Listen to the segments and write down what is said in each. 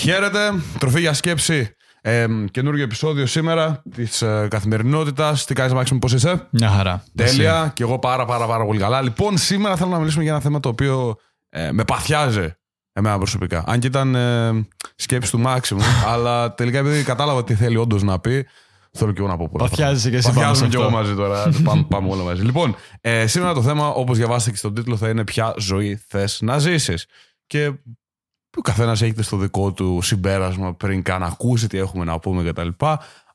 Χαίρετε, τροφή για σκέψη. Ε, καινούργιο επεισόδιο σήμερα της ε, καθημερινότητας. Τι κάνεις, Μάξιμο, πώς είσαι; Μια χαρά. Τέλεια. Και εγώ πάρα, πάρα, πάρα πολύ καλά. Λοιπόν, σήμερα θέλω να μιλήσουμε για ένα θέμα το οποίο ε, με παθιάζει εμένα προσωπικά. Αν και ήταν ε, σκέψη του Μάξιμου, αλλά τελικά επειδή κατάλαβα τι θέλει όντως να πει, θέλω και εγώ να πω πολλά. Παθιάζεσαι και εσύ πάνω σε Παθιάζουμε και αυτό. εγώ μαζί τώρα. πάμε, πάμε όλα μαζί. Λοιπόν, ε, σήμερα το θέμα, όπως διαβάσατε και στον τίτλο, θα είναι ποια ζωή θες να ζήσεις. Και ο καθένας έχει το δικό του συμπέρασμα πριν καν ακούσει τι έχουμε να πούμε κτλ.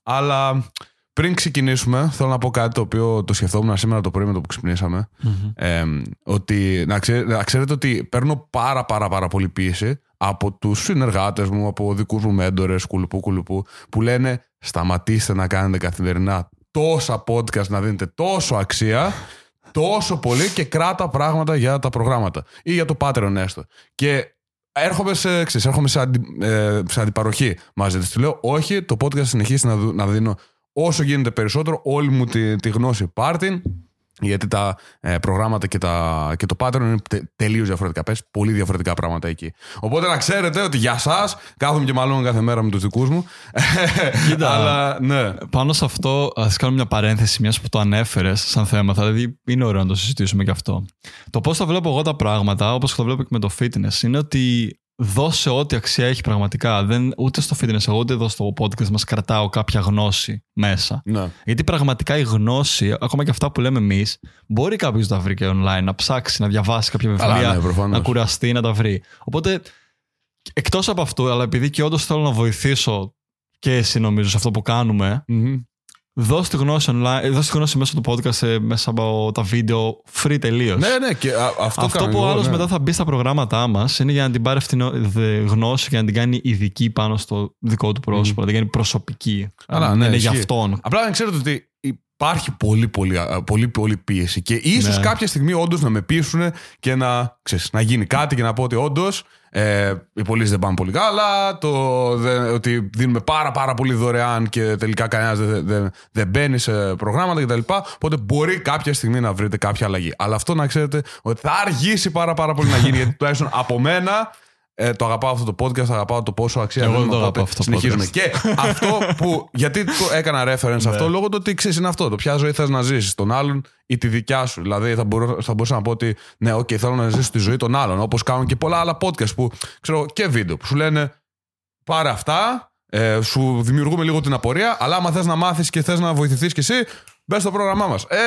Αλλά πριν ξεκινήσουμε, θέλω να πω κάτι το οποίο το σκεφτόμουν σήμερα το πρωί με το που ξυπνήσαμε. Ε, ότι, να, ξέρετε, να ξέρετε ότι παίρνω πάρα πάρα πάρα πολύ πίεση από τους συνεργάτες μου, από δικούς μου μέντορες, κουλουπού κουλουπού, που λένε σταματήστε να κάνετε καθημερινά τόσα podcast, να δίνετε τόσο αξία, τόσο πολύ και κράτα πράγματα για τα προγράμματα ή για το Patreon έστω. Και έρχομαι σε, ξέρεις, έρχομαι σε, αντι, ε, σε αντιπαροχή μαζί της. Του λέω όχι, το podcast συνεχίσει να, δου- να δίνω όσο γίνεται περισσότερο όλη μου τη, τη γνώση πάρτιν γιατί τα ε, προγράμματα και, τα, και το pattern είναι τε, τελείως διαφορετικά. Πες πολύ διαφορετικά πράγματα εκεί. Οπότε να ξέρετε ότι για εσά κάθομαι και μαλώνω κάθε μέρα με τους δικούς μου. Κοίτα. Αλλά ναι. Πάνω σε αυτό, ας κάνω μια παρένθεση, μιας που το ανέφερες σαν θέμα. Δηλαδή, είναι ωραίο να το συζητήσουμε και αυτό. Το πώς τα βλέπω εγώ τα πράγματα, όπως το βλέπω και με το fitness, είναι ότι δώσε ό,τι αξία έχει πραγματικά. Δεν, ούτε στο fitness, εγώ ούτε εδώ στο podcast μας κρατάω κάποια γνώση μέσα. ναι. Γιατί πραγματικά η γνώση, ακόμα και αυτά που λέμε εμείς, μπορεί κάποιος να τα βρει και online, να ψάξει, να διαβάσει κάποια Καλά, βιβλία, ναι, προφανώς. να κουραστεί, να τα βρει. Οπότε, εκτός από αυτό, αλλά επειδή και όντως θέλω να βοηθήσω και εσύ νομίζω σε αυτό που κάνουμε, Μμμ. Δώσ' τη γνώση online, δώσ' τη γνώση μέσω του podcast, ε, μέσα από τα βίντεο, free τελείως. ναι, ναι, και α, αυτό, Αυτό κάνω που ο εγώ, άλλος ναι. μετά θα μπει στα προγράμματά μας είναι για να την πάρει αυτή τη γνώση και να την κάνει ειδική πάνω στο δικό του πρόσωπο, να την κάνει προσωπική. Καλά, Αν ναι, είναι για ισχύει. αυτόν. Απλά να ξέρετε ότι υπάρχει πολύ, πολύ, α, πολύ, πολύ πίεση. Και ίσως Ναι. κάποια στιγμή όντως να με πείσουν και να, ξέρεις, να γίνει κάτι και να πω ότι όντως ε, οι πωλήσεις δεν πάνε πολύ καλά. Το, δεν- ότι δίνουμε πάρα, πάρα πολύ δωρεάν και τελικά κανένας δεν, δεν, δεν μπαίνει σε προγράμματα κτλ. Οπότε μπορεί κάποια στιγμή να βρείτε κάποια αλλαγή. Αλλά αυτό να ξέρετε ότι θα αργήσει πάρα, πάρα πολύ να γίνει. γιατί τουλάχιστον από μένα. Ε, το αγαπάω αυτό το podcast, αγαπάω το πόσο αξία Εγώ δίνουμε, το οπότε αγαπάω αυτό το συνεχίζουμε. podcast. Και αυτό που. Γιατί το έκανα reference Ναι. αυτό, λόγω του ότι ξέρεις είναι αυτό. Το ποια ζωή θες να ζήσεις, τον άλλον ή τη δικιά σου. Δηλαδή θα, μπορώ, θα μπορούσα να πω ότι ναι, οκ, θέλω να ζήσω τη ζωή των άλλων. Όπως κάνουν και πολλά άλλα podcast που ξέρω και βίντεο που σου λένε πάρε αυτά, ε, σου δημιουργούμε λίγο την απορία, αλλά άμα θες να μάθεις και θες να βοηθηθείς κι εσύ, μπες στο πρόγραμμά μας. Ε,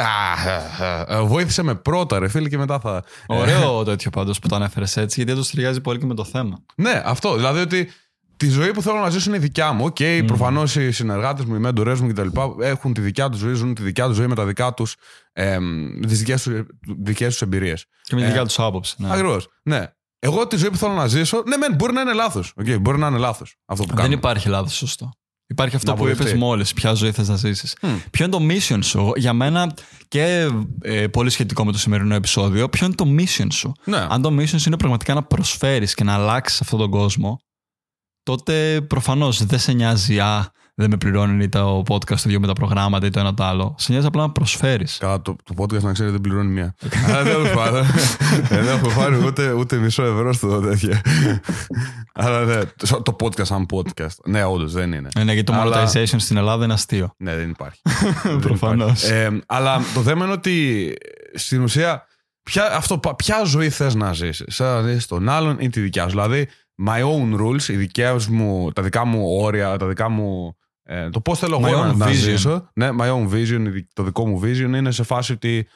α, ε, ε, βοήθησε με πρώτα, ρε φίλε, και μετά θα. Ωραίο τέτοιο πάντως που το ανέφερες έτσι, γιατί το ταιριάζει πολύ και με το θέμα. Ναι, αυτό. Δηλαδή ότι τη ζωή που θέλω να ζήσω είναι η δικιά μου. Ok, okay, προφανώς οι συνεργάτες μου, οι μέντορές μου κτλ. έχουν τη δικιά τους ζωή, ζουν τη δικιά τους ζωή με τα δικά τους. Ε, τις δικές τους εμπειρίες. Και με τη δικιά τους άποψη. Ναι. Ακριβώς. Ναι. Εγώ τη ζωή που θέλω να ζήσω, ναι, μεν, μπορεί να είναι λάθος. Okay, μπορεί να είναι λάθος αυτό που Δεν κάνω. υπάρχει λάθος σωστό. Υπάρχει αυτό Να που είπες βοηθήσει. μόλις. Ποια ζωή θες να ζήσεις. Ποιο είναι το mission σου, για μένα και ε, πολύ σχετικό με το σημερινό επεισόδιο, ποιο είναι το mission σου; Ναι. Αν το mission σου είναι πραγματικά να προσφέρεις και να αλλάξεις αυτόν τον κόσμο, τότε προφανώς δεν σε νοιάζει, α, δεν με πληρώνει ή το podcast το ίδιο με τα προγράμματα ή το ένα το άλλο. Σε νοιάζει απλά να προσφέρεις. Καλά, το, το podcast να ξέρετε δεν πληρώνει μία. Αλλά τέλο πάντων. Ε, Δεν έχω πάρει ούτε, ούτε μισό ευρώ στο τέτοιο. Αλλά ναι, το- το podcast σαν podcast. Ναι, όντως δεν είναι. Ναι, γιατί το Αλλά- monetization στην Ελλάδα είναι αστείο. Ναι, δεν υπάρχει. Δεν Προφανώς. υπάρχει. Ε, αλλά το θέμα είναι ότι στην ουσία ποια, αυτό, πα- ποια ζωή θες να ζήσεις. Σαν να ζήσεις τον άλλον ή τη δικιά σου. Δηλαδή, my own rules, οι δικές μου, τα δικά μου όρια, τα δικά μου... Ε, το πώς θέλω My εγώ να, own να vision. ζήσω. Ναι, my own vision, το δικό μου vision είναι σε φάση ότι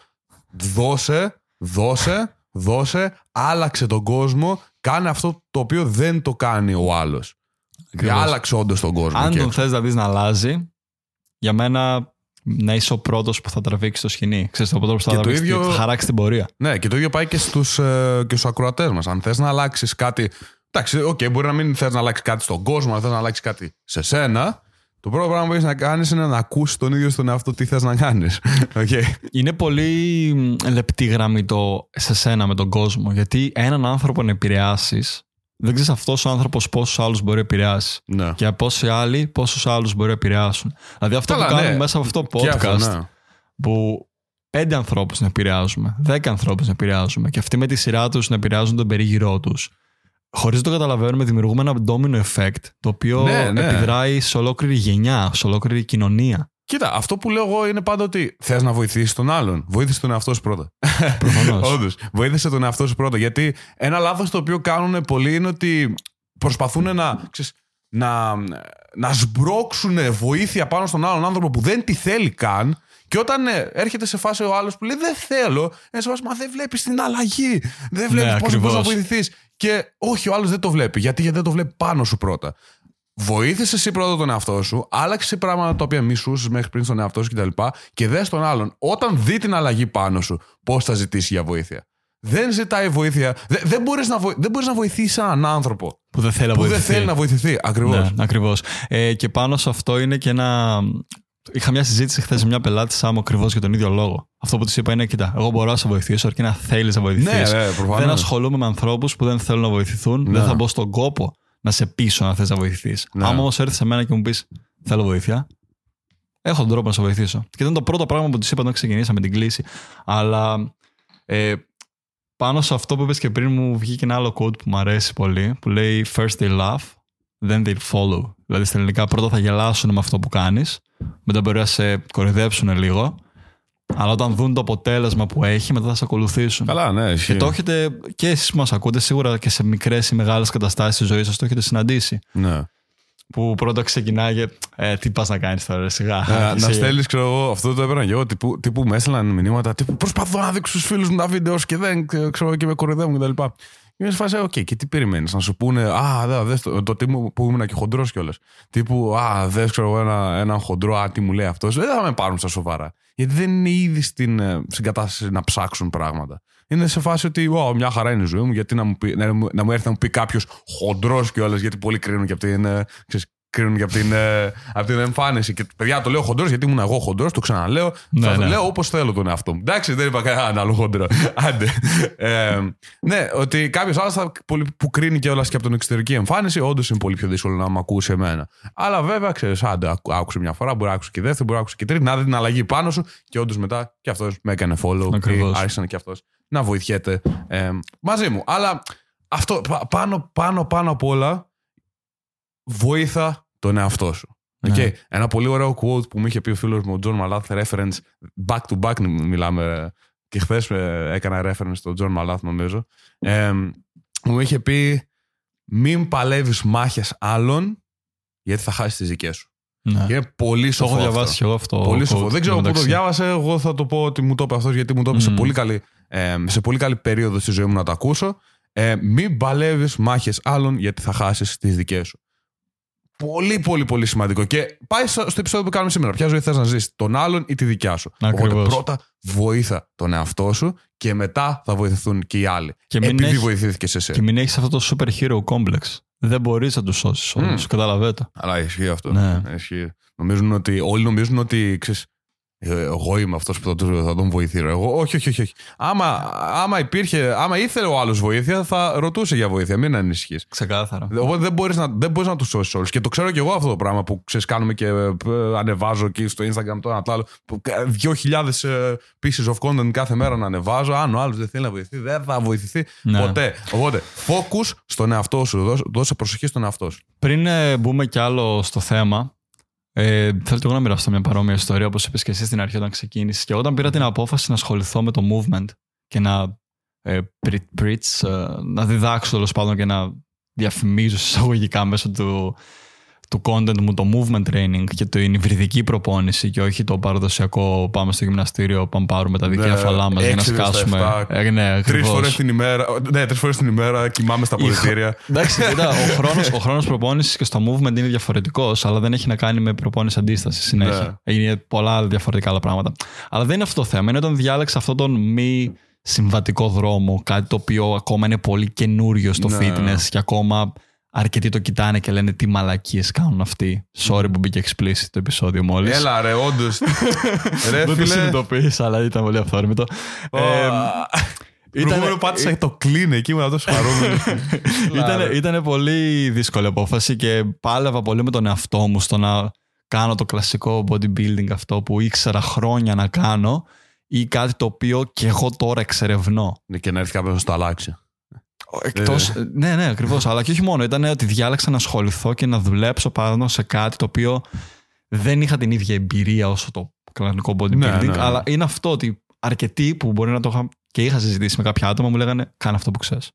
δώσε, δώσε, δώσε, άλλαξε τον κόσμο, κάνε αυτό το οποίο δεν το κάνει ο άλλος. Και Ακριβώς. άλλαξε όντως τον κόσμο. Αν εκεί τον έξω. θες να δεις να αλλάζει, για μένα να είσαι ο πρώτος που θα τραβήξει το σκοινί. Ξέρεις, ο πρώτος που θα, Και το τραβήξει, ίδιο- θα χαράξει την πορεία. Ναι, και το ίδιο πάει και στους ε, και στους ακροατές μας. Αν θες να αλλάξεις κάτι. Εντάξει, οκ, μπορεί να μην θες να αλλάξεις κάτι στον κόσμο, αλλά θες να αλλάξεις κάτι σε σένα. Το πρώτο πράγμα που έχεις να κάνεις είναι να ακούσεις τον ίδιο στον εαυτό τι θες να κάνεις. Okay. Είναι πολύ μ, λεπτή γραμμή το σε σένα με τον κόσμο. Γιατί έναν άνθρωπο να επηρεάσεις, δεν ξέρεις αυτός ο άνθρωπος πόσους άλλους μπορεί να επηρεάσει. Ναι. Και πόσοι άλλοι, πόσους άλλους μπορεί να επηρεάσουν. Δηλαδή αυτό Καλά, που κάνουμε ναι. μέσα από αυτό το Και podcast, αυτό, ναι. που πέντε ανθρώπους να επηρεάζουμε, δέκα ανθρώπους να επηρεάζουμε, και αυτοί με τη σειρά τους να επηρεάζουν τον περίγυρό τους. Χωρίς να το καταλαβαίνουμε, δημιουργούμε ένα domino effect το οποίο Ναι, ναι. επιδράει σε ολόκληρη γενιά, σε ολόκληρη κοινωνία. Κοίτα, αυτό που λέω εγώ είναι πάντα ότι θες να βοηθήσεις τον άλλον. Βοήθησε τον εαυτό σου πρώτα. Προφανώς. Όντως. Βοήθησε τον εαυτό σου πρώτα. Γιατί ένα λάθος το οποίο κάνουν πολλοί είναι ότι προσπαθούν να. Ξέρεις, να, να σμπρώξουν βοήθεια πάνω στον άλλον άνθρωπο που δεν τη θέλει καν. Και όταν ε, έρχεται σε φάση ο άλλος που λέει Δεν θέλω, είναι σε φάση Μα δεν βλέπεις την αλλαγή. Δεν βλέπεις Ναι, πώς μπορεί να ακριβώς. βοηθηθείς. Και όχι, ο άλλος δεν το βλέπει. Γιατί, γιατί δεν το βλέπει πάνω σου πρώτα. Βοήθησε εσύ πρώτα τον εαυτό σου, άλλαξε εσύ πράγματα τα οποία μισούσε μέχρι πριν στον εαυτό σου κτλ. Και, και δες τον άλλον, όταν δει την αλλαγή πάνω σου, πώς θα ζητήσει για βοήθεια. Δεν ζητάει βοήθεια. Δεν, δεν μπορείς να, βοη, δεν μπορείς να βοηθήσει έναν άνθρωπο Που δεν θέλει να που δεν βοηθηθεί. θέλει να βοηθηθεί. Ακριβώς. Ναι, ακριβώς. Ε, και πάνω σε αυτό είναι και ένα. Είχα μια συζήτηση χθες με μια πελάτη Σάμο ακριβώς για τον ίδιο λόγο. Αυτό που της είπα είναι: Κοίτα, εγώ μπορώ να σε βοηθήσω αρκεί να θέλεις να βοηθήσεις. Ναι, ναι, προφανώς. δεν ασχολούμαι με ανθρώπους που δεν θέλουν να βοηθηθούν. Ναι. Δεν θα μπω στον κόπο να σε πείσω να θες να βοηθηθεί. Ναι. Άμα όμως έρθεις σε μένα και μου πεις: Θέλω βοήθεια, έχω τον τρόπο να σε βοηθήσω. Και ήταν το πρώτο πράγμα που της είπα όταν ξεκινήσαμε την κλίση. Αλλά ε, πάνω σε αυτό που είπες και πριν μου βγήκε ένα άλλο quote που μου αρέσει πολύ που λέει First they laugh, then they follow. Δηλαδή στα ελληνικά πρώτα θα γελάσουν με αυτό που κάνεις, μετά μπορεί να σε κορυδέψουν λίγο, αλλά όταν δουν το αποτέλεσμα που έχει μετά θα σε ακολουθήσουν. Καλά, ναι, ισχύει. Και το έχετε και εσείς που μας ακούτε σίγουρα και σε μικρές ή μεγάλες καταστάσεις της ζωής σας το έχετε συναντήσει. Ναι. Που πρώτα ξεκινάει και ε, τι πας να κάνεις τώρα, ρε, σιγά. Ε, να Εσύ- στέλνεις, ξέρω εγώ, αυτό το έπαιρνα και εγώ. Τύπου, τύπου με έστελναν μηνύματα. Τύπου προσπαθώ να δείξω στους φίλους μου τα βίντεο σου και δεν ε, ξέρω και με κοροϊδεύουν κτλ. Και είμαι σε φάση, οκ, και τι περιμένεις, να σου πούνε, Α, δε, δες το, το τύπο που ήμουν και χοντρός κιόλας. Τύπου, Α, δε ξέρω εγώ ένα, έναν χοντρό, Α, τι μου λέει αυτός. Δεν θα με πάρουν στα σοβαρά. Γιατί δεν είναι ήδη στην, ε, στην κατάσταση να ψάξουν πράγματα. Είναι σε φάση ότι, wow, μια χαρά είναι η ζωή μου, γιατί να μου, πει, να, μου- να μου έρθει να μου πει κάποιος χοντρός κιόλας, γιατί πολλοί κρίνουν και από την. ε, ξέρεις, κρίνουν και από την, ε, από την εμφάνιση. Και παιδιά, το λέω χοντρός γιατί ήμουν εγώ χοντρός, το ξαναλέω. Ναι, θα το ναι. λέω όπως θέλω τον εαυτό μου. Εντάξει, δεν είπα κανέναν άλλο χοντρό. Άντε. Ε, ναι, ότι κάποιος άλλος που κρίνει κιόλας και από την εξωτερική εμφάνιση, όντως είναι πολύ πιο δύσκολο να με ακούσει εμένα. Αλλά βέβαια, ξέρεις, άντε, άκου- άκουσε μια φορά, μπορεί να άκουσε και δεύτερη, μπορεί να άκουσε και τρίτη, να δει την αλλαγή πάνω σου και όντως μετά και αυτός με έκανε follow. Ακριβώς. Ή άρχισαν και αυτός να βοηθιέται ε, μαζί μου. Αλλά αυτό πα- πάνω, πάνω, πάνω απ' όλα βοήθα τον εαυτό σου. Ναι. Okay. Ένα πολύ ωραίο quote που μου είχε πει ο φίλος μου, ο John Malath, reference back to back μιλάμε. Και χθες έκανα reference στον John Malath, νομίζω. Ε, μου είχε πει: Μην παλεύεις μάχες άλλων, γιατί θα χάσεις τις δικές σου. Ναι. Και είναι πολύ Το σοφό. έχω αυτό. διαβάσει και εγώ αυτό. Πολύ quote, σοφό. Δεν ξέρω πού το μεταξύ. διάβασε. Εγώ θα το πω ότι μου το είπε αυτός γιατί μου το είπε σε, Μμμ. πολύ καλή, ε, σε πολύ καλή περίοδο στη ζωή μου να το ακούσω. Ε, μην παλεύεις μάχες άλλων γιατί θα χάσεις τις δικές σου. Πολύ, πολύ, πολύ σημαντικό. Και πάει στο, στο επεισόδιο που κάνουμε σήμερα. Ποια ζωή θες να ζήσει, τον άλλον ή τη δικιά σου. Ακριβώς. Οπότε πρώτα βοήθα τον εαυτό σου και μετά θα βοηθηθούν και οι άλλοι. Και μην επειδή έχει- βοηθήθηκε εσύ. Και μην έχεις αυτό το super hero complex. Δεν μπορείς να του σώσεις όλους. Μμ. Καταλαβαίνετε. Αλλά ισχύει αυτό. Ναι. Ισχύει. Νομίζουν ότι, όλοι νομίζουν ότι ξέρεις, ε, εγώ είμαι αυτός που θα, του- θα τον βοηθήσω. Εγώ, όχι, όχι, όχι. όχι. Άμα, άμα υπήρχε, άμα ήθελε ο άλλος βοήθεια, θα ρωτούσε για βοήθεια. Μην ανησυχείς. Ξεκάθαρα. Οπότε δεν μπορείς να, δεν μπορείς να τους σώσεις όλους. Και το ξέρω και εγώ αυτό το πράγμα που ξέρεις, κάνουμε και ε, ανεβάζω εκεί στο Instagram το ένα το άλλο. που κα- 2.000 ε, pieces of content κάθε μέρα να ανεβάζω. Αν ο άλλος δεν θέλει να βοηθηθεί, δεν θα βοηθηθεί Ναι. ποτέ. Οπότε, focus στον εαυτό σου. Δώσε, δώσε προσοχή στον εαυτό σου. Πριν ε, μπούμε κι άλλο στο θέμα, ε, θέλω και εγώ να μοιραστώ μια παρόμοια ιστορία, όπως είπες και εσύ στην αρχή όταν ξεκίνησες. Και όταν πήρα την απόφαση να ασχοληθώ με το movement και να ε, pre- preach, ε, να διδάξω τέλος πάντων και να διαφημίζω εισαγωγικά μέσω του, του content μου το movement training και την υβριδική προπόνηση και όχι το παραδοσιακό πάμε στο γυμναστήριο, πάμε πάρουμε τα Ναι, δικέφαλά μας για να έξι στα σκάσουμε. εφτά. Ε, ναι, Τρεις ακριβώς. φορές την ημέρα. Ναι, τρεις φορές την ημέρα κοιμάμαι στα Η χ- πολιτήρια. Εντάξει, κοίτα, ο χρόνος, ο χρόνος προπόνησης και στο movement είναι διαφορετικός, αλλά δεν έχει να κάνει με προπόνηση αντίσταση συνέχεια. Είναι πολλά άλλα διαφορετικά άλλα πράγματα. Αλλά δεν είναι αυτό το θέμα. Είναι όταν διάλεξα αυτόν τον μη συμβατικό δρόμο, κάτι το οποίο ακόμα είναι πολύ καινούριο στο Ναι. fitness και ακόμα αρκετοί το κοιτάνε και λένε τι μαλακίες κάνουν αυτοί. Sorry που μπήκε explicit το επεισόδιο μόλις. Έλα, ρε, όντως. ρε, δεν το φίλε. συνειδητοποίησα, αλλά ήταν πολύ αυθόρμητο. Ω, Ε, Προηγούμενο πάτησα το clean εκεί, ήμουν τόσο χαρούμενος. Ήτανε, ήτανε πολύ δύσκολη απόφαση και πάλευα πολύ με τον εαυτό μου στο να κάνω το κλασικό bodybuilding αυτό που ήξερα χρόνια να κάνω ή κάτι το οποίο και εγώ τώρα εξερευνώ. Ναι, και να έρθει κάποιος να το αλλάξει. Εκτός, ναι, ναι, ακριβώς. αλλά και όχι μόνο. Ήταν ότι διάλεξα να ασχοληθώ και να δουλέψω πάνω σε κάτι το οποίο δεν είχα την ίδια εμπειρία όσο το κλασικό bodybuilding. Ναι, ναι, ναι. Αλλά είναι αυτό ότι αρκετοί που μπορεί να το είχα και είχα συζητήσει με κάποια άτομα μου λέγανε Κάνε αυτό που ξέρεις.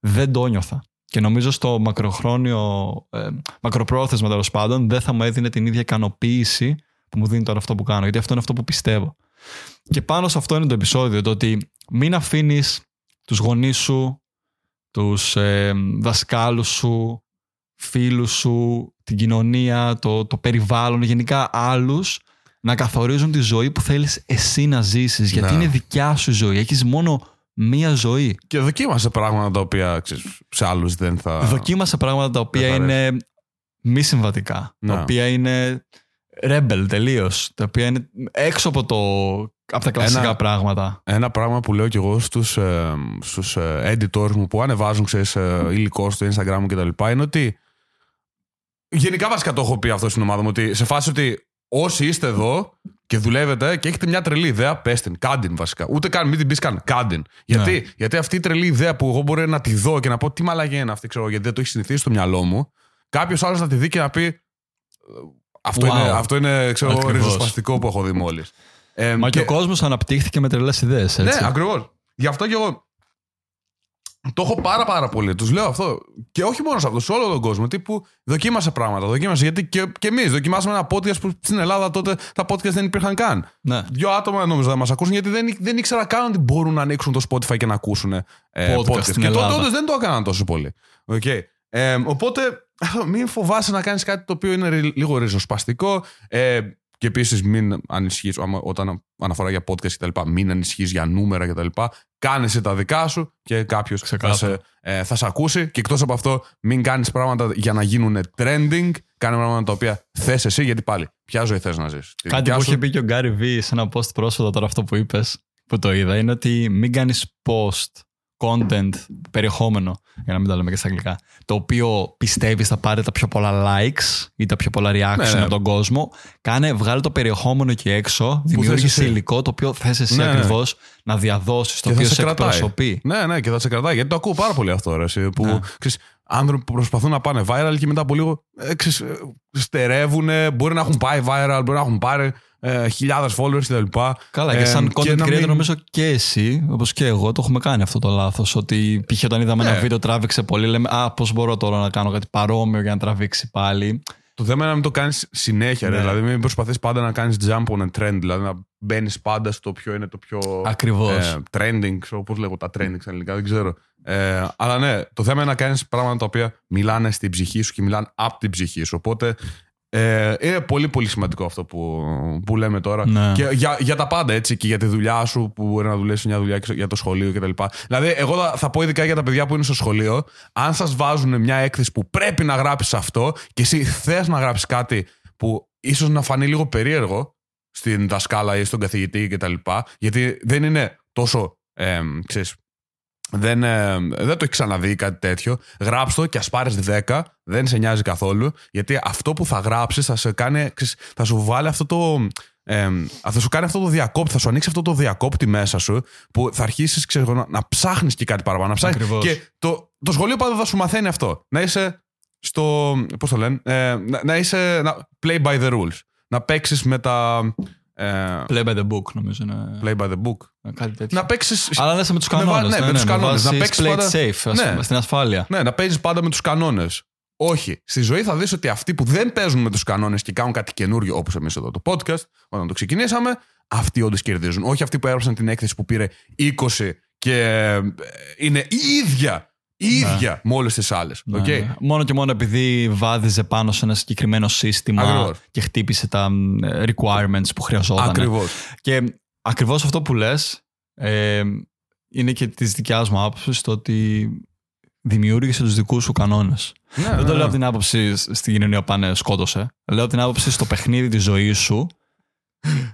Δεν το νιώθα. Και νομίζω στο μακροχρόνιο, ε, μακροπρόθεσμα τέλος πάντων, δεν θα μου έδινε την ίδια ικανοποίηση που μου δίνει τώρα αυτό που κάνω. Γιατί αυτό είναι αυτό που πιστεύω. Και πάνω σε αυτό είναι το επεισόδιο. Το ότι μην αφήνεις τους γονείς σου, τους ε, δασκάλους σου, φίλους σου, την κοινωνία, το, το περιβάλλον, γενικά άλλους να καθορίζουν τη ζωή που θέλεις εσύ να ζήσεις. Γιατί Ναι. είναι δικιά σου η ζωή. Έχεις μόνο μία ζωή. Και δοκίμασε πράγματα τα οποία ξέρεις, σε άλλους δεν θα. Δοκίμασε πράγματα τα οποία δεν θα είναι μη συμβατικά. Ναι. Τα οποία είναι rebel τελείως. Τα οποία είναι έξω από, το, από τα κλασικά Ένα- πράγματα. Ένα πράγμα που λέω κι εγώ στους, ε, στους ε, editors μου που ανεβάζουν ξέρεις, ε, υλικό στο Instagram μου κτλ. είναι ότι γενικά βασικά το έχω πει αυτό στην ομάδα μου ότι σε φάση ότι όσοι είστε εδώ και δουλεύετε και έχετε μια τρελή ιδέα, πες την, κάντην βασικά. Ούτε καν, μην την πεις καν, κάντην. Γιατί, γιατί αυτή η τρελή ιδέα που εγώ μπορεί να τη δω και να πω τι μαλαγία είναι αυτή, ξέρω, γιατί δεν το έχει συνηθίσει στο μυαλό μου, κάποιος άλλος να τη δει και να πει «Ε, αυτό, Wow. είναι, αυτό είναι ξέρω, εγώ, Ακριβώς. ριζοσπαστικό που έχω δει μόλις. Ε, Μα και, ο κόσμος αναπτύχθηκε με τρελές ιδέες. ναι, ακριβώς. Γι' αυτό και εγώ το έχω πάρα πάρα πολύ. Τους λέω αυτό. Και όχι μόνο σε αυτό, σε όλο τον κόσμο. Τύπου δοκίμασε πράγματα. Δοκίμασε. Γιατί και, και εμείς δοκιμάσαμε ένα podcast που στην Ελλάδα τότε τα podcast δεν υπήρχαν καν. Ναι. Δύο άτομα νόμιζα να μας ακούσουν γιατί δεν, δεν ήξερα καν ότι μπορούν να ανοίξουν το Spotify και να ακούσουν ε, Podcast podcast. στην Και τότε Ελλάδα. όντως δεν το έκαναν τόσο πολύ. Okay. Ε, οπότε μην φοβάσαι να κάνεις κάτι το οποίο είναι ρι- λίγο ριζοσπαστικό. Ε, και επίσης μην ανησυχείς όταν αναφορά για podcast κτλ. Μην ανησυχείς για νούμερα κτλ. Κάνε εσύ τα δικά σου και κάποιος θα, Ξεκάθαρα. σε, ε, θα σε ακούσει. Και εκτός από αυτό, μην κάνεις πράγματα για να γίνουν trending. Κάνε πράγματα τα οποία θες εσύ, γιατί πάλι, ποια ζωή θες να ζήσει. Κάτι που είχε πει και ο Γκάρι Βι σε ένα post πρόσφατα τώρα αυτό που είπες, που το είδα, είναι ότι μην κάνεις post content, περιεχόμενο, για να μην τα λέμε και στα αγγλικά, το οποίο πιστεύεις θα πάρει τα πιο πολλά likes ή τα πιο πολλά reaction Ναι, ναι. από τον κόσμο. Κάνε, βγάλε το περιεχόμενο εκεί έξω, δημιούργησε εσύ. υλικό το οποίο θες εσύ Ναι, ναι. ακριβώς να διαδώσεις, το Και θα οποίο σε σε κρατάει. εκπροσωπεί. Ναι, ναι, και θα σε κρατάει. Γιατί το ακούω πάρα πολύ αυτό, ρε, εσύ, που Ναι. ξέρεις, άνθρωποι που προσπαθούν να πάνε viral και μετά από λίγο ε, ξέρεις, ε, στερεύουν, μπορεί να έχουν πάει viral, μπορεί να έχουν πάρει ε, χιλιάδες followers κτλ. Καλά, και Ε, σαν content να creator, μην- νομίζω και εσύ, όπως και εγώ, το έχουμε κάνει αυτό το λάθος. Ότι π.χ. όταν είδαμε Ναι. ένα βίντεο τράβηξε πολύ, λέμε Α, πώς μπορώ τώρα να κάνω κάτι παρόμοιο για να τραβήξει πάλι. Το θέμα είναι να μην το κάνεις συνέχεια. ρε. Ναι. Δηλαδή, μην προσπαθείς πάντα να κάνεις jump on a trend. Δηλαδή, να μπαίνεις πάντα στο ποιο είναι το πιο. Ακριβώς. ε, trending, ξέρω πώς λέγω τα trending στα ελληνικά, δεν ξέρω. Ε, αλλά ναι, το θέμα είναι να κάνεις πράγματα τα οποία μιλάνε στην ψυχή σου και μιλάνε από την ψυχή σου. Οπότε ε, είναι πολύ πολύ σημαντικό αυτό που, που λέμε τώρα. Ναι. Και για, για τα πάντα έτσι και για τη δουλειά σου που μπορεί να δουλέψεις μια δουλειά και για το σχολείο κτλ. Δηλαδή, εγώ θα, θα πω ειδικά για τα παιδιά που είναι στο σχολείο, αν σας βάζουν μια έκθεση που πρέπει να γράψεις αυτό και εσύ θες να γράψεις κάτι που ίσως να φανεί λίγο περίεργο στην δασκάλα ή στον καθηγητή κτλ. Γιατί δεν είναι τόσο. Ε, ξέρεις, δεν, ε, δεν το έχει ξαναδεί κάτι τέτοιο. Γράψτε το και ας πάρεις 10, δεν σε νοιάζει καθόλου. Γιατί αυτό που θα γράψεις θα, σε κάνει, ξέρεις, θα σου βάλει αυτό το. Ε, θα σου κάνει αυτό το διακόπτη, θα σου ανοίξει αυτό το διακόπτη μέσα σου που θα αρχίσεις να, να ψάχνεις και κάτι παραπάνω. Να ψάχνεις. Ακριβώς. Και το, το σχολείο πάντα θα σου μαθαίνει αυτό. Να είσαι στο. Πώς το λένε, ε, να, να είσαι. Να, play by the rules. Να παίξεις με τα. Ε, Play by the book, νομίζω. Είναι play by the book. κάτι τέτοιο. Να παίξει. Αλλά ναι, με τους Με βα- κανόνες. ναι, με τους κανόνες. Να παίξεις play it πάντα- safe, ας Ναι. πούμε, στην ασφάλεια. Ναι, να παίζεις πάντα με τους κανόνες. Όχι. Στη ζωή θα δεις ότι αυτοί που δεν παίζουν με τους κανόνες και κάνουν κάτι καινούριο, όπως εμείς εδώ το podcast, όταν το ξεκινήσαμε, αυτοί όντως κερδίζουν. Όχι αυτοί που έγραψαν την έκθεση που πήρε 20 και ε, είναι η ίδια, η ίδια με όλες τις άλλες. Ναι, ναι. Μόνο και μόνο επειδή βάδιζε πάνω σε ένα συγκεκριμένο σύστημα Ακριβώς. και χτύπησε τα μ, requirements που χρειαζόταν. Ακριβώς. Και ακριβώς αυτό που λες ε, είναι και της δικιάς μου άποψης το ότι δημιούργησε τους δικούς σου κανόνες. Ναι, Δεν το λέω από την άποψη στην κοινωνία πάνε σκότωσε. Λέω από την άποψη στο παιχνίδι της ζωής σου.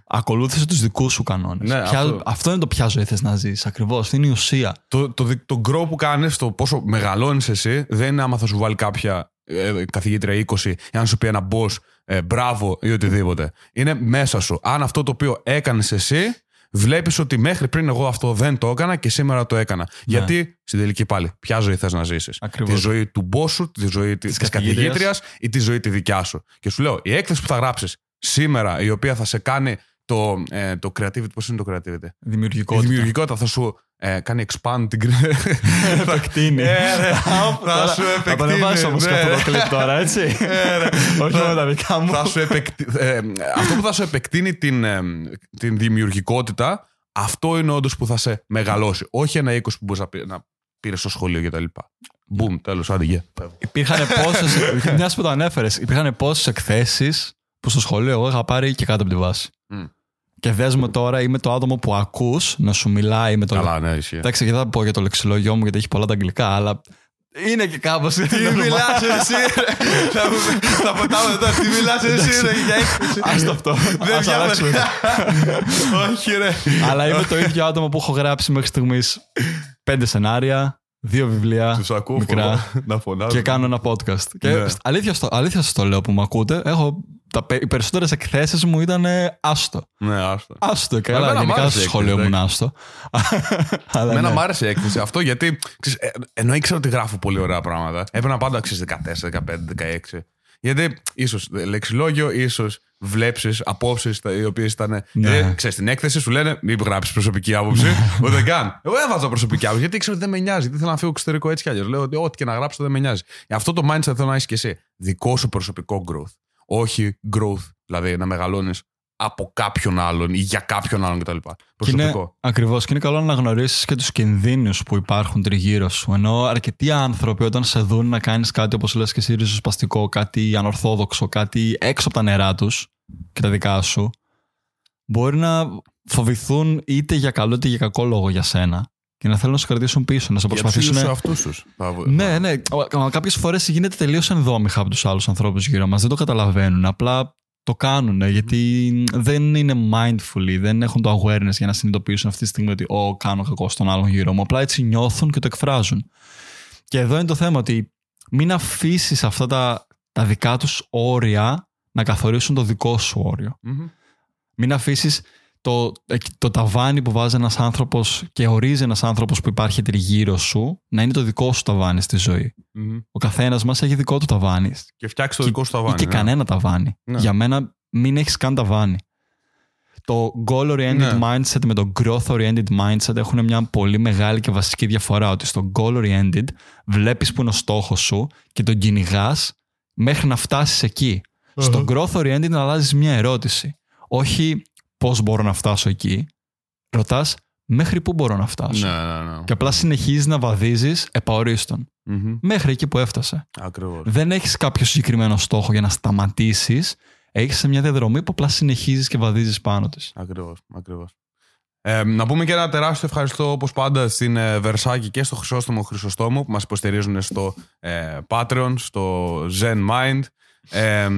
Ακολούθησε τους δικούς σου κανόνες. Ναι, αυτό. αυτό. είναι το ποια ζωή θες να ζήσει. Ακριβώς. Είναι η ουσία. Το, το, δι- το grow που κάνεις, το πόσο μεγαλώνεις εσύ, δεν είναι άμα θα σου βάλει κάποια ε, καθηγήτρια 20 ή αν σου πει ένα boss ε, μπράβο ή οτιδήποτε. Είναι μέσα σου. Αν αυτό το οποίο έκανες εσύ βλέπεις ότι μέχρι πριν εγώ αυτό δεν το έκανα και σήμερα το έκανα. Γιατί στην τελική πάλι, ποια ζωή θες να ζήσεις; Ακριβώς. Τη ζωή του μπόσου, τη ζωή της καθηγήτριας. καθηγήτριας ή τη ζωή τη δικιά σου. Και σου λέω, η έκθεση που θα γράψεις σήμερα, η οποία θα σε κάνει το, ε, το creativity, πώς είναι το creativity; Η Δημιουργικότητα. δημιουργικότητα θα σου ε, κάνει expand την. Επεκτείνει. Ε, ρε, θα σου Θα επεκτείνει. τον ανεβάσω όμως ναι, και αυτό ρε. το κλειπ τώρα, έτσι. Ε, ρε. Όχι με τα δικά μου. θα σου επεκτι... ε, αυτό που θα σου επεκτείνει την, ε, την δημιουργικότητα, αυτό είναι όντως που θα σε μεγαλώσει. Όχι ένα 20 που μπορείς να, πή- να πήρες στο σχολείο κτλ. Μπούμ, τέλος, άντε, γεια. Υπήρχαν πόσε. Μιας που το ανέφερες, υπήρχαν πόσες εκθέσεις που στο σχολείο εγώ είχα πάρει και κάτω από τη βάση. Μμ. Και δες με τώρα, είμαι το άτομο που ακούς να σου μιλάει με το. Καλά, ναι, ισχύει. Εντάξει, δεν θα πω για το λεξιλόγιο μου γιατί έχει πολλά τα αγγλικά, αλλά είναι και κάπως. Τι μιλάς εσύ, ρε. Θα μου- Θα πετάω μετά. Τι μιλάς εσύ, ρε, για έκθεση. Άστο αυτό. Δεν Ας αλλάξουμε. διάβασα. Όχι, ρε. Αλλά είμαι το ίδιο άτομο που έχω γράψει μέχρι στιγμής πέντε σενάρια, δύο βιβλία. Τους ακούω μικρά. φωνά- να φωνάζω. και κάνω ένα podcast. Και Ναι. αλήθεια, στο, αλήθεια σας το λέω που με ακούτε, έχω, τα, πε- οι περισσότερες εκθέσεις μου ήταν ε, άστο. Ναι, άστο. Άστο, Εμένα καλά. μ' Γενικά άρεσε στο η σχολείο έκθεση, μου είναι άστο. Αλλά Εμένα ναι. μου άρεσε η έκθεση αυτό γιατί ξέρεις, ε, ενώ ήξερα ότι γράφω πολύ ωραία πράγματα, έπαιρνα πάντα ξέρεις, 14, 15, 16. Γιατί ίσως λεξιλόγιο, ίσως βλέψεις, απόψεις οι οποίες ήταν. Ναι. Ε, ξέρεις, στην έκθεση σου λένε μην γράψεις προσωπική άποψη. Ούτε καν. Εγώ έβαζα προσωπική άποψη γιατί ήξερα ότι δεν με νοιάζει. Γιατί θέλω να φύγω εξωτερικό έτσι κι αλλιώς. Λέω ότι ό,τι και να γράψω δεν με νοιάζει. Αυτό το mindset θέλω να έχεις και εσύ. Δικό σου προσωπικό growth. Όχι growth, δηλαδή να μεγαλώνεις από κάποιον άλλον ή για κάποιον άλλον κτλ. Και είναι, Προσωπικό. ακριβώς, και είναι καλό να γνωρίσει και τους κινδύνους που υπάρχουν τριγύρω σου. Ενώ αρκετοί άνθρωποι όταν σε δουν να κάνεις κάτι, όπως λες και εσύ, ριζοσπαστικό, κάτι ανορθόδοξο, κάτι έξω από τα νερά τους και τα δικά σου, μπορεί να φοβηθούν είτε για καλό είτε για κακό λόγο για σένα και να θέλουν να σε κρατήσουν πίσω, να σε Για τους προσπαθήσουν. ίδιους εαυτούς τους. Θα- Ναι, ναι. Κάποιες φορές γίνεται τελείως ενδόμηχα από τους άλλους ανθρώπους γύρω μας. Δεν το καταλαβαίνουν. Απλά το κάνουν γιατί δεν είναι mindfully, δεν έχουν το awareness για να συνειδητοποιήσουν αυτή τη στιγμή ότι «Ω, κάνω κακό στον άλλον γύρω μου». Απλά έτσι νιώθουν και το εκφράζουν. Και εδώ είναι το θέμα ότι μην αφήσεις αυτά τα, τα δικά τους όρια να καθορίσουν το δικό σου όριο. Μμμ. Μην αφήσεις το, το ταβάνι που βάζει ένας άνθρωπος και ορίζει ένας άνθρωπος που υπάρχει τριγύρω σου να είναι το δικό σου ταβάνι στη ζωή. Μμμ. Ο καθένας μας έχει δικό του ταβάνι. Και φτιάξει το δικό σου ταβάνι. Ή και ναι. κανένα ταβάνι. Ναι. Για μένα, μην έχεις καν ταβάνι. Το goal-oriented Ναι. mindset με το growth-oriented mindset έχουν μια πολύ μεγάλη και βασική διαφορά. Ότι στο goal-oriented βλέπεις που είναι ο στόχος σου και τον κυνηγάς μέχρι να φτάσεις εκεί. Στο growth-oriented να αλλάζεις μια ερώτηση. Όχι πώς μπορώ να φτάσω εκεί. Ρωτάς μέχρι πού μπορώ να φτάσω; Ναι, ναι, ναι. Και απλά συνεχίζεις να βαδίζεις επαορίστον. Μμμ. Μέχρι εκεί που έφτασε. Ακριβώς. Δεν έχεις κάποιο συγκεκριμένο στόχο για να σταματήσεις. Έχεις μια διαδρομή που απλά συνεχίζεις και βαδίζεις πάνω της. Ακριβώς, ακριβώς. Ε, να πούμε και ένα τεράστιο ευχαριστώ όπως πάντα στην ε, Versace και στο Χρυσόστομο Χρυσοστόμο που μας υποστηρίζουν στο ε, Patreon, στο Zen Mind. Ε,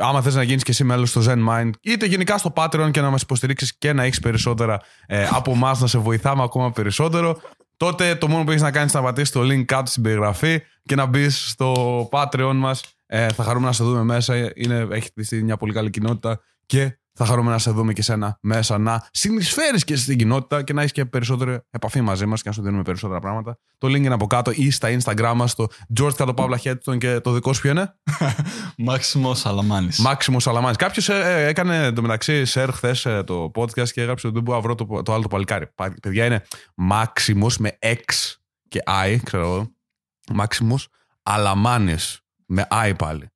άμα θες να γίνεις και εσύ μέλος στο Zen Mind είτε γενικά στο Patreon και να μας υποστηρίξεις και να έχεις περισσότερα ε, από εμάς να σε βοηθάμε ακόμα περισσότερο τότε το μόνο που έχεις να κάνεις είναι να πατήσεις το link κάτω στην περιγραφή και να μπεις στο Patreon μας. Ε, θα χαρούμε να σε δούμε μέσα. Είναι, έχει χτιστεί μια πολύ καλή κοινότητα και θα χαρούμε να σε δούμε και σένα μέσα να συνεισφέρεις και στην κοινότητα και να έχεις και περισσότερη επαφή μαζί μας και να σου δίνουμε περισσότερα πράγματα. Το link είναι από κάτω ή στα Instagram μας, το George κάτω Παύλα Χέτστον και το δικό σου ποιο είναι; Μάξιμο Αλαμάνη. Μάξιμο Σαλαμάνης. Κάποιος έκανε εντωμεταξύ share χθες το podcast και έγραψε ότι δεν μπορώ να βρω το, το άλλο το παλικάρι. Πα- Παιδιά είναι Μάξιμος με X και I, ξέρω εγώ. Μάξιμος Αλαμάνης με I πάλι.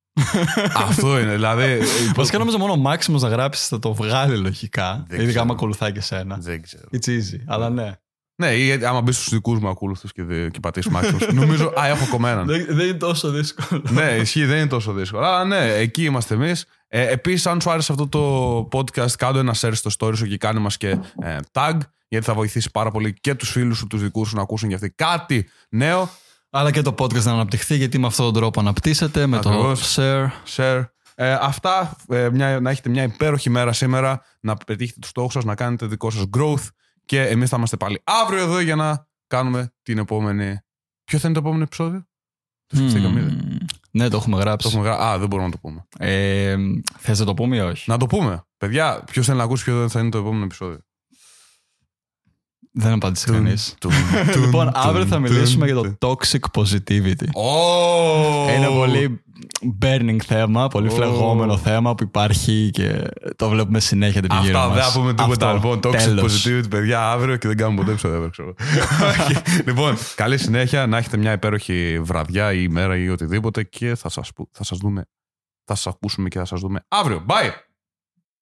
Αυτό είναι, δηλαδή. Βασικά νόμιζα μόνο ο Μάξιμος να γράψει θα το βγάλει λογικά. Δεν Ειδικά ξέρω. άμα ακολουθάει και σένα. Δεν ξέρω. It's easy. Αλλά ναι. Ναι, ή άμα μπει στους δικούς μου ακόλουθου και, δε- και πατήσει Μάξιμος. Νομίζω, Α, έχω κομμέναν. Δεν, δεν είναι τόσο δύσκολο. ναι, ισχύει, δεν είναι τόσο δύσκολο. Αλλά ναι, εκεί είμαστε εμείς. Ε, Επίσης, αν σου άρεσε αυτό το podcast, κάτω ένα share στο story σου και κάνε μας και ε, tag, γιατί θα βοηθήσει πάρα πολύ και τους φίλους σου, τους δικούς σου να ακούσουν για αυτοί κάτι νέο. Αλλά και το podcast να αναπτυχθεί γιατί με αυτόν τον τρόπο αναπτύσσεται με Ακριβώς. το share. Share. Ε, αυτά, ε, μια, να έχετε μια υπέροχη μέρα σήμερα, να πετύχετε τους στόχους σας, να κάνετε δικό σας growth και εμείς θα είμαστε πάλι αύριο εδώ για να κάνουμε την επόμενη... Ποιο θα είναι το επόμενο επεισόδιο; Το σκεφτήκαμε ήδη. Μμμ. Ναι, το έχουμε Το γράψει. έχουμε γρα... Α, δεν μπορούμε να το πούμε. Ε, θες να το πούμε ή όχι; Να το πούμε. Παιδιά, ποιος θέλει να ακούσει ποιο θα είναι το επόμενο επεισόδιο; Δεν απάντησε κανείς. Λοιπόν, αύριο θα μιλήσουμε για το toxic positivity. Oh! Είναι πολύ burning θέμα, πολύ Oh. φλεγόμενο θέμα που υπάρχει και το βλέπουμε συνέχεια την γύρω Αυτά μας. δεν θα πούμε τίποτα. Αυτό, Λοιπόν, toxic τέλος. positivity, παιδιά, αύριο και δεν κάνουμε ποτέ επεισόδιο, ξέρω. Όχι. λοιπόν, καλή συνέχεια, να έχετε μια υπέροχη βραδιά ή ημέρα ή οτιδήποτε και θα σας, που- θα σας δούμε, θα σας ακούσουμε και θα σας δούμε αύριο. Bye!